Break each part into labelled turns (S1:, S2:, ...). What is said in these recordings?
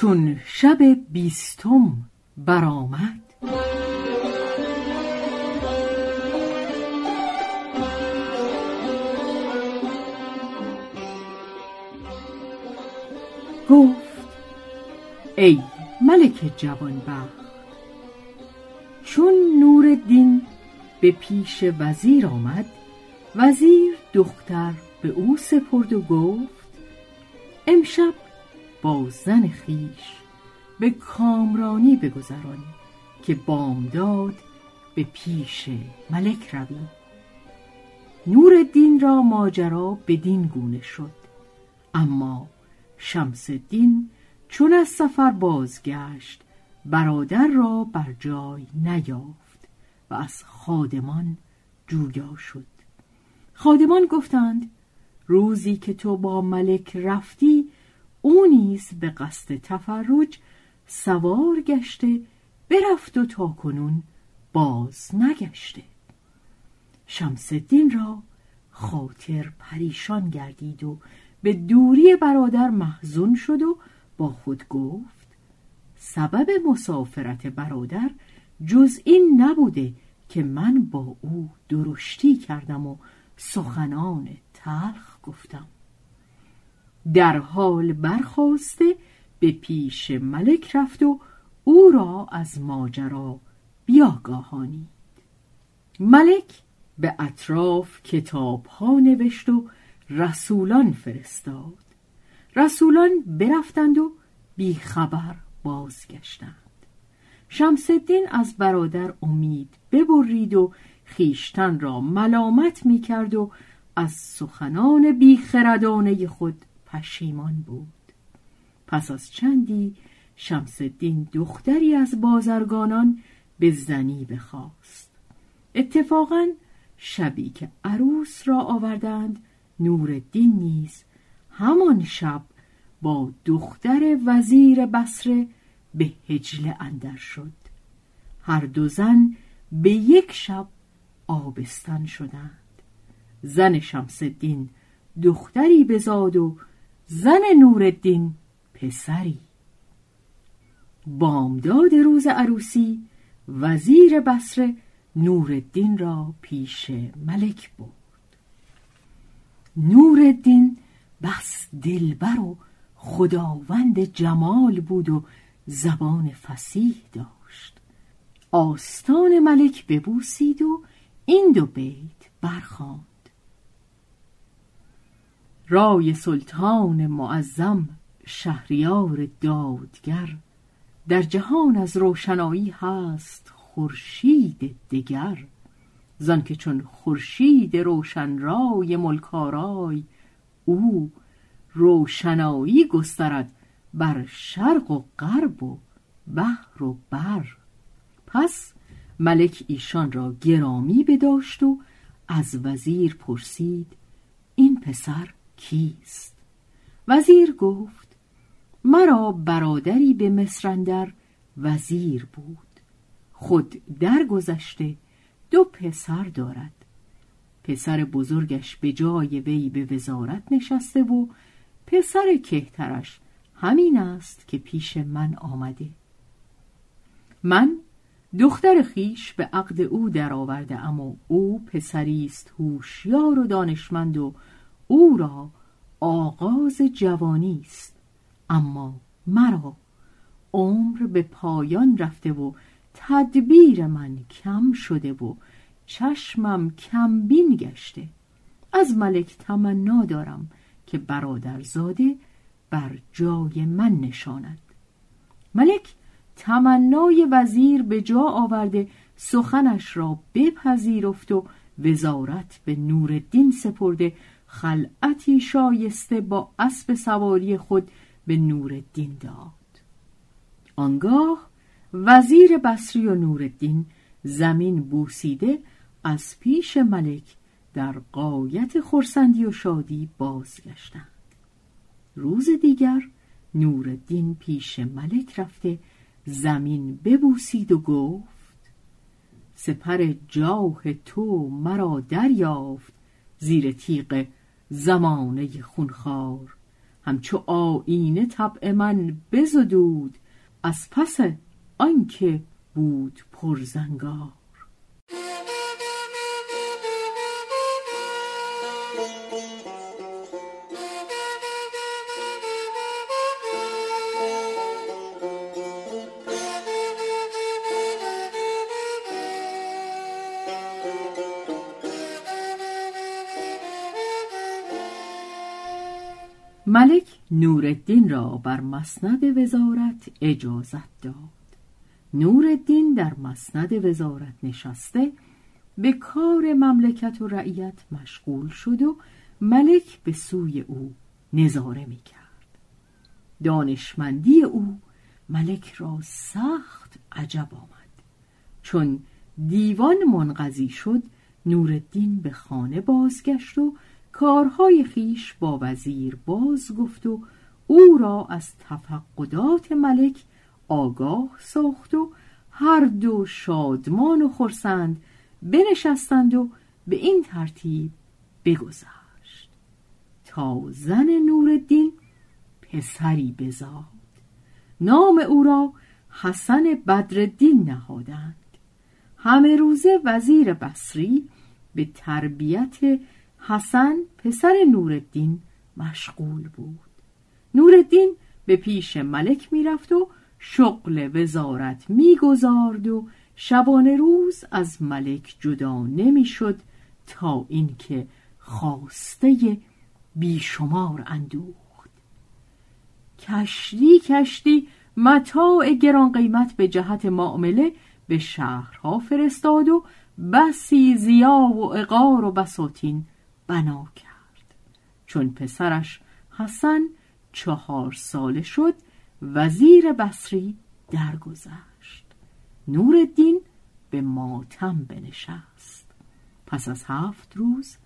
S1: چون شب بیستم برآمد. گفت ای ملک جوانبخت چون نور دین به پیش وزیر آمد وزیر دختر به او سپرد و گفت امشب با زن خیش به کامرانی بگذرانی که بامداد به پیش ملک روی. نور دین را ماجرا بدین گونه شد اما شمس دین چون از سفر بازگشت برادر را بر جای نیافت و از خادمان جویا شد. خادمان گفتند روزی که تو با ملک رفتی او نیز به قصد تفرج سوار گشته برفت و تا کنون باز نگشته. شمس الدین را خاطر پریشان گردید و به دوری برادر محزون شد و با خود گفت سبب مسافرت برادر جز این نبوده که من با او درشتی کردم و سخنان تلخ گفتم. در حال برخواسته به پیش ملک رفت و او را از ماجرا بیاگاهانید. ملک به اطراف کتاب ها نوشت و رسولان فرستاد. رسولان برفتند و بیخبر بازگشتند. شمسدین از برادر امید ببرید و خیشتن را ملامت می کرد و از سخنان بیخردانه خود پشیمان بود. پس از چندی شمس الدین دختری از بازرگانان به زنی بخواست اتفاقا شبی که عروس را آوردند نورالدین نیز همان شب با دختر وزیر بسره به هجله اندر شد. هر دو زن به یک شب آبستن شدند. زن شمس الدین دختری بزاد و زن نورالدین پسری. بامداد روز عروسی وزیر بسره نورالدین را پیش ملک برد. نورالدین بس دلبر و خداوند جمال بود و زبان فسیح داشت. آستان ملک ببوسید و این دو بیت برخواند رای سلطان معظم شهریار دادگر. در جهان از روشنایی هست خورشید دگر. زن که چون خورشید روشن رای ملکارای او روشنایی گسترد بر شرق و غرب و بحر و بر. پس ملک ایشان را گرامی بداشت و از وزیر پرسید این پسر کیست؟ وزیر گفت مرا برادری به مصرندر وزیر بود. خود درگذشته دو پسر دارد. پسر بزرگش به جای وی به وزارت نشسته و پسر کهترش همین است که پیش من آمده. من دختر خیش به عقد او درآورده اما او پسری است هوشیار و دانشمند و او را آغاز جوانی است. اما مرا عمر به پایان رفته و تدبیر من کم شده و چشمم کمبین گشته. از ملک تمنا دارم که برادرزاده بر جای من نشاند. ملک تمنای وزیر به جا آورده سخنش را بپذیرفت و وزارت به نورالدین سپرده. خلعتی شایسته با اسب سواری خود به نورالدین داد. آنگاه وزیر بصری و نورالدین زمین بوسیده از پیش ملک در قایت خورسندی و شادی بازگشتند. روز دیگر نورالدین پیش ملک رفته زمین ببوسید و گفت سپر جاه تو مرا دریافت زیر تیغ زمانه خونخوار. همچو آینه طبع من بزدود از پس آنکه بود پرزنگار. ملک نورالدین را بر مسند وزارت اجازت داد. نورالدین در مسند وزارت نشسته به کار مملکت و رعیت مشغول شد و ملک به سوی او نظاره می کرد. دانشمندی او ملک را سخت عجب آمد. چون دیوان منقضی شد نورالدین به خانه بازگشت و کارهای خیش با وزیر باز گفت و او را از تفقدات ملک آگاه ساخت و هر دو شادمان و خرسند بنشستند و به این ترتیب بگذشت. تا زن نورالدین پسری بزاد. نام او را حسن بدردین نهادند. همه روزه وزیر بصری به تربیت حسن پسر نورالدین مشغول بود. نورالدین به پیش ملک می‌رفت و شغل وزارت می‌گذارد و شبانه روز از ملک جدا نمی‌شد تا اینکه خواسته بیشمار اندوخت. کشتی کشتی متاع گران قیمت به جهت معامله به شهرها فرستاد و بسی زیا و اقار و بساتین بنا کرد. چون پسرش حسن چهار ساله شد وزیر بصری درگذشت. نورالدین به ماتم بنشست. پس از هفت روز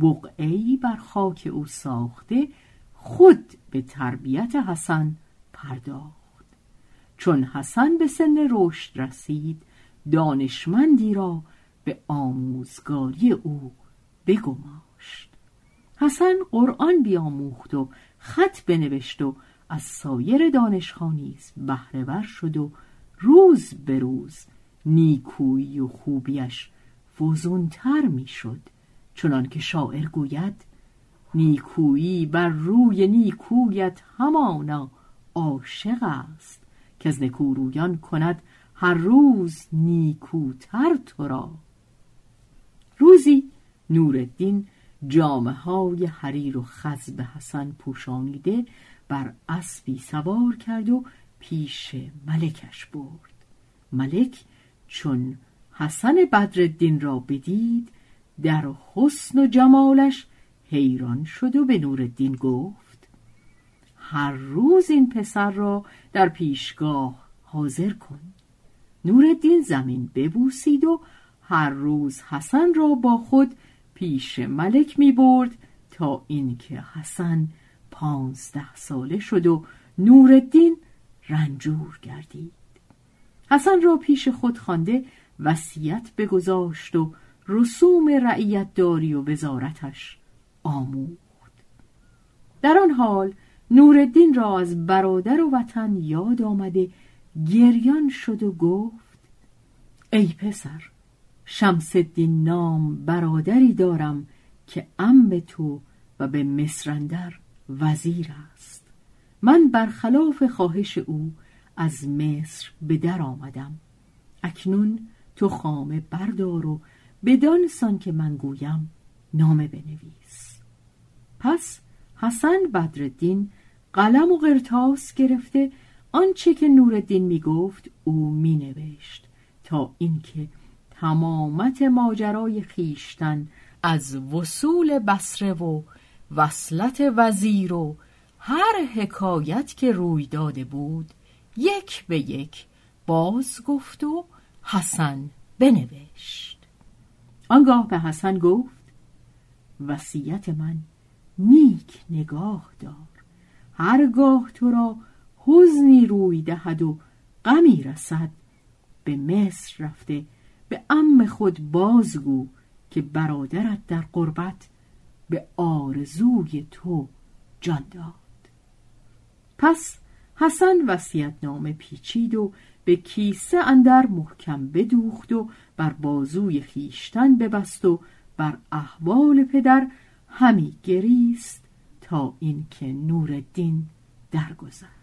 S1: بقعی بر خاک او ساخته خود به تربیت حسن پرداخت. چون حسن به سن رشد رسید دانشمندی را به آموزگاری او بگماشت حسن قرآن بیاموخت و خط بنوشت و از سایر دانشخانیز بهرهور شد و روز به روز نیکویی و خوبیش فزونتر می‌شد. چنان که شاعر گوید نیکویی بر روی نیکویت همانا عاشق است که از نکورویان کند هر روز نیکوتر تو را. روزی نورالدین جامه های حریر و خزب حسن پوشانیده بر اسبی سوار کرد و پیش ملکش برد. ملک چون حسن بدردین را بدید در حسن و جمالش حیران شد و به نورالدین گفت هر روز این پسر را در پیشگاه حاضر کن. نورالدین زمین ببوسید و هر روز حسن را با خود پیش ملک می برد تا اینکه حسن پانزده ساله شد و نورالدین رنجور گردید. حسن را پیش خود خوانده وصیت بگذاشت و رسوم رعیت داری و وزارتش آموخت. در آن حال نورالدین را از برادر و وطن یاد آمده گریان شد و گفت ای پسر شمس الدین نام برادری دارم که ام تو و به مصرندر وزیر است. من برخلاف خواهش او از مصر به در آمدم. اکنون تو خامه بردار و بدان سان که من گویم نامه بنویس. پس حسن بدرالدین قلم و قرتاس گرفته آنچه که نورالدین می‌گفت او مینوشت تا اینکه تمامت ماجرای خیشتن از وصول بسره و وصلت وزیر و هر حکایت که روی داده بود یک به یک باز گفت و حسن بنوشت. آنگاه به حسن گفت وصیت من نیک نگاه دار. هرگاه تو را حزنی روی دهد و غمی رسد به مصر رفته به ام خود بازگو که برادرت در قربت به آرزوی تو جان داد. پس حسن وسیعت نامه پیچید و به کیسه اندر محکم بدوخت و بر بازوی خیشتن ببست و بر احوال پدر همی گریست تا اینکه نورالدین درگذشت.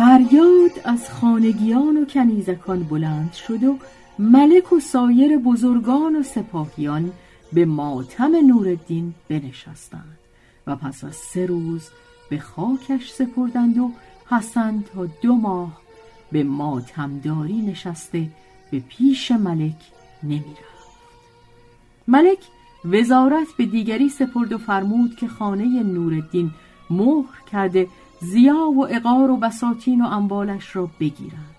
S1: فریاد از خانگیان و کنیزکان بلند شد و ملک و سایر بزرگان و سپاهیان به ماتم نورالدین بنشستند و پس از سه روز به خاکش سپردند و حسن تا دو ماه به ماتمداری نشسته به پیش ملک نمی‌رفت. ملک وزارت به دیگری سپرد و فرمود که خانه نورالدین مهر کرده زیا و اقار و بساتین و اموالش را بگیرند.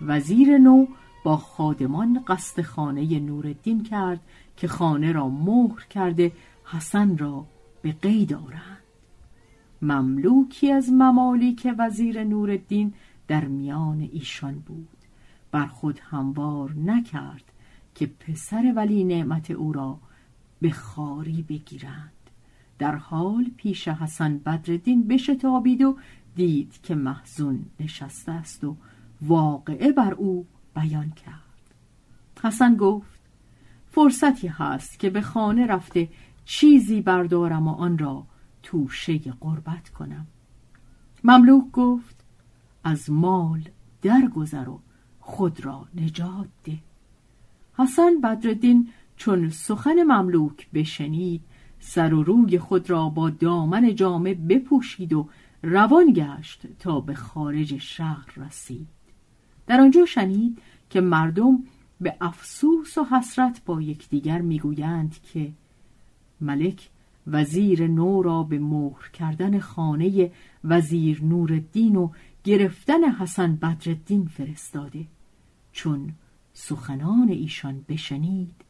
S1: وزیر نو با خادمان قصد خانه نورالدین کرد که خانه را مهر کرده حسن را به قید آورند مملوکی از ممالیک وزیر نورالدین در میان ایشان بود. بر خود هموار نکرد که پسر ولی نعمت او را به خاری بگیرند. در حال پیش حسن بدردین بشتابید و دید که محزون نشسته است و واقعه بر او بیان کرد. حسن گفت فرصتی هست که به خانه رفته چیزی بردارم و آن را توشه قربت کنم. مملوک گفت از مال درگذر و خود را نجات ده. حسن بدردین چون سخن مملوک بشنید سر و روی خود را با دامن جامه بپوشید و روان گشت تا به خارج شهر رسید. در آنجا شنید که مردم به افسوس و حسرت با یکدیگر می‌گویند که ملک وزیر نو را به مهر کردن خانه وزیر نورالدین و گرفتن حسن بدرالدین فرستاده. چون سخنان ایشان بشنید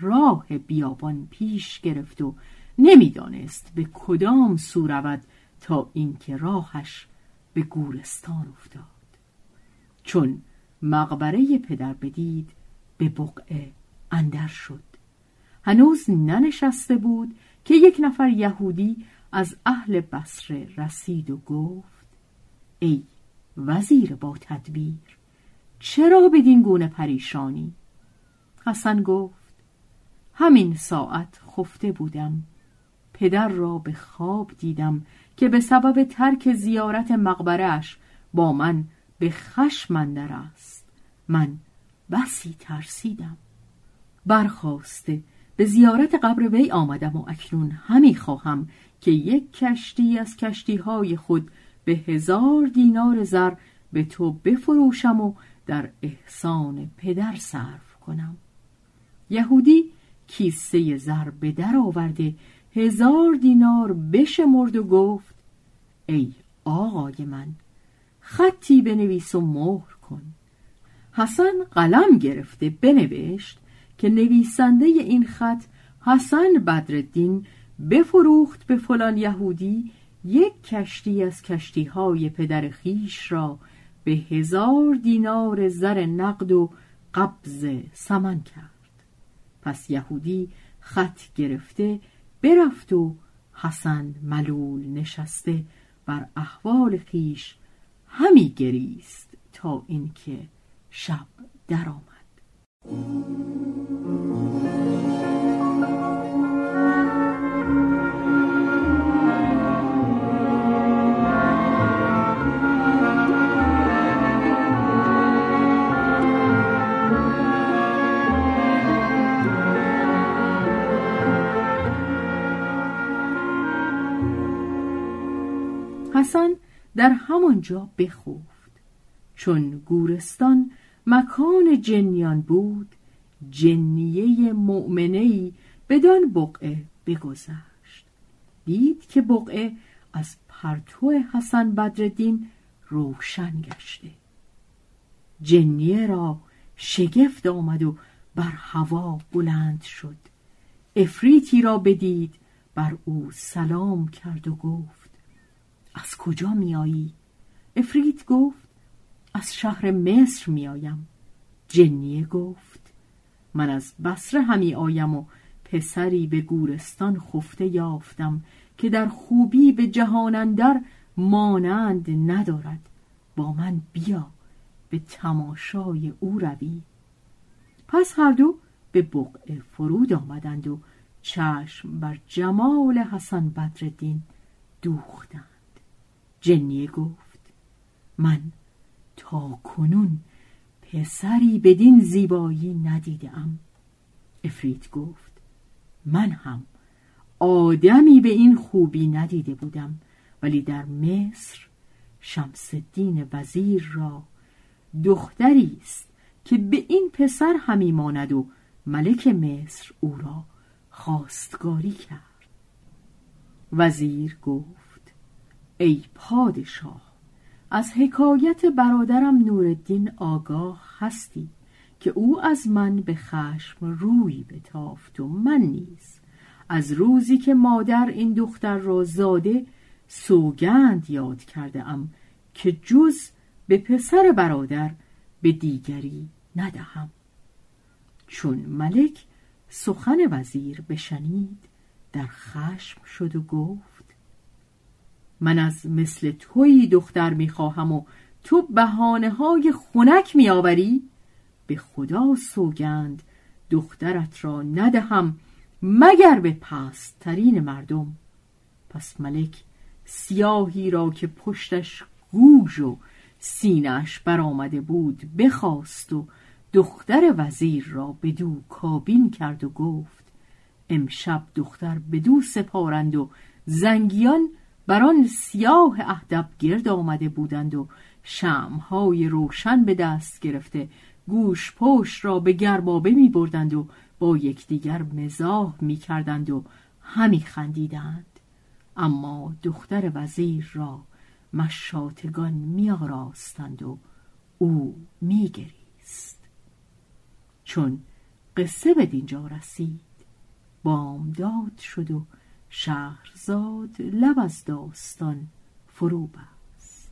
S1: راه بیابان پیش گرفت و نمی‌دانست به کدام سو رود تا اینکه راهش به گورستان افتاد چون مقبره پدر بدید به بقعه اندر شد هنوز ننشسته بود که یک نفر یهودی از اهل بصره رسید و گفت ای وزیر با تدبیر چرا بدین گونه پریشانی؟ حسن گفت همین ساعت خفته بودم. پدر را به خواب دیدم که به سبب ترک زیارت مقبرش با من به خشم اندر است. من بسی ترسیدم. برخواسته به زیارت قبر وی آمدم و اکنون همی خواهم که یک کشتی از کشتی های خود به هزار دینار زر به تو بفروشم و در احسان پدر صرف کنم. یهودی کیسه زر به در آورده هزار دینار بشمرد و گفت ای آقای من خطی بنویس و مهر کن. حسن قلم گرفته بنوشت که نویسنده این خط حسن بدردین بفروخت به فلان یهودی یک کشتی از کشتی های پدر خیش را به هزار دینار زر نقد و قبض سمن کرد. پس یهودی خط گرفته برفت و حسن ملول نشسته بر احوال خیش همی گریست تا اینکه شب درآمد. همانجا بخفت. چون گورستان مکان جنیان بود جنیه مؤمنهای بدان بقعه بگذشت. دید که بقعه از پرتو حسن بدردین روشن گشته. جنیه را شگفت آمد و بر هوا بلند شد. افریتی را بدید بر او سلام کرد و گفت از کجا میایی؟ افریت گفت از شهر مصر میآیم. جنیه گفت من از بسره همی آیم و پسری به گورستان خفته یافتم که در خوبی به جهانندر مانند ندارد. با من بیا به تماشای او روی. پس هر دو به بقعه فرود آمدند و چشم بر جمال حسن بدردین دوختند. جنیه گفت من تا کنون پسری بدین زیبایی ندیدم. افرید گفت من هم آدمی به این خوبی ندیده بودم ولی در مصر شمس الدین وزیر را دختری است که به این پسر همی ماند و ملک مصر او را خواستگاری کرد. وزیر گفت ای پادشاه از حکایت برادرم نوردین آگاه هستی که او از من به خشم روی بتافت و من نیز. از روزی که مادر این دختر را زاده سوگند یاد کرده ام که جز به پسر برادر به دیگری ندهم. چون ملک سخن وزیر بشنید در خشم شد و گفت من از مثل توی دختر می‌خواهم و تو بهانه های خونک میآوری؟ به خدا سوگند دخترت را ندهم مگر به پسترین مردم. پس ملک سیاهی را که پشتش گوژ و سینش برآمده بود بخواست و دختر وزیر را بدو کابین کرد و گفت امشب دختر بدو سپارند و زنگیان بر آن سیاه اهدب گرد آمده بودند و شمهای روشن به دست گرفته گوش پشت را به گربابه می بردند و با یکدیگر مزاح می کردند و همی خندیدند. اما دختر وزیر را مشاتگان می آراستند و او می گریست چون قصه به دینجا رسید بامداد شد و شهرزاد لب از داستان فرو بست.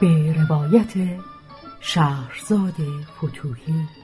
S1: به روایت شهرزاد فتوهی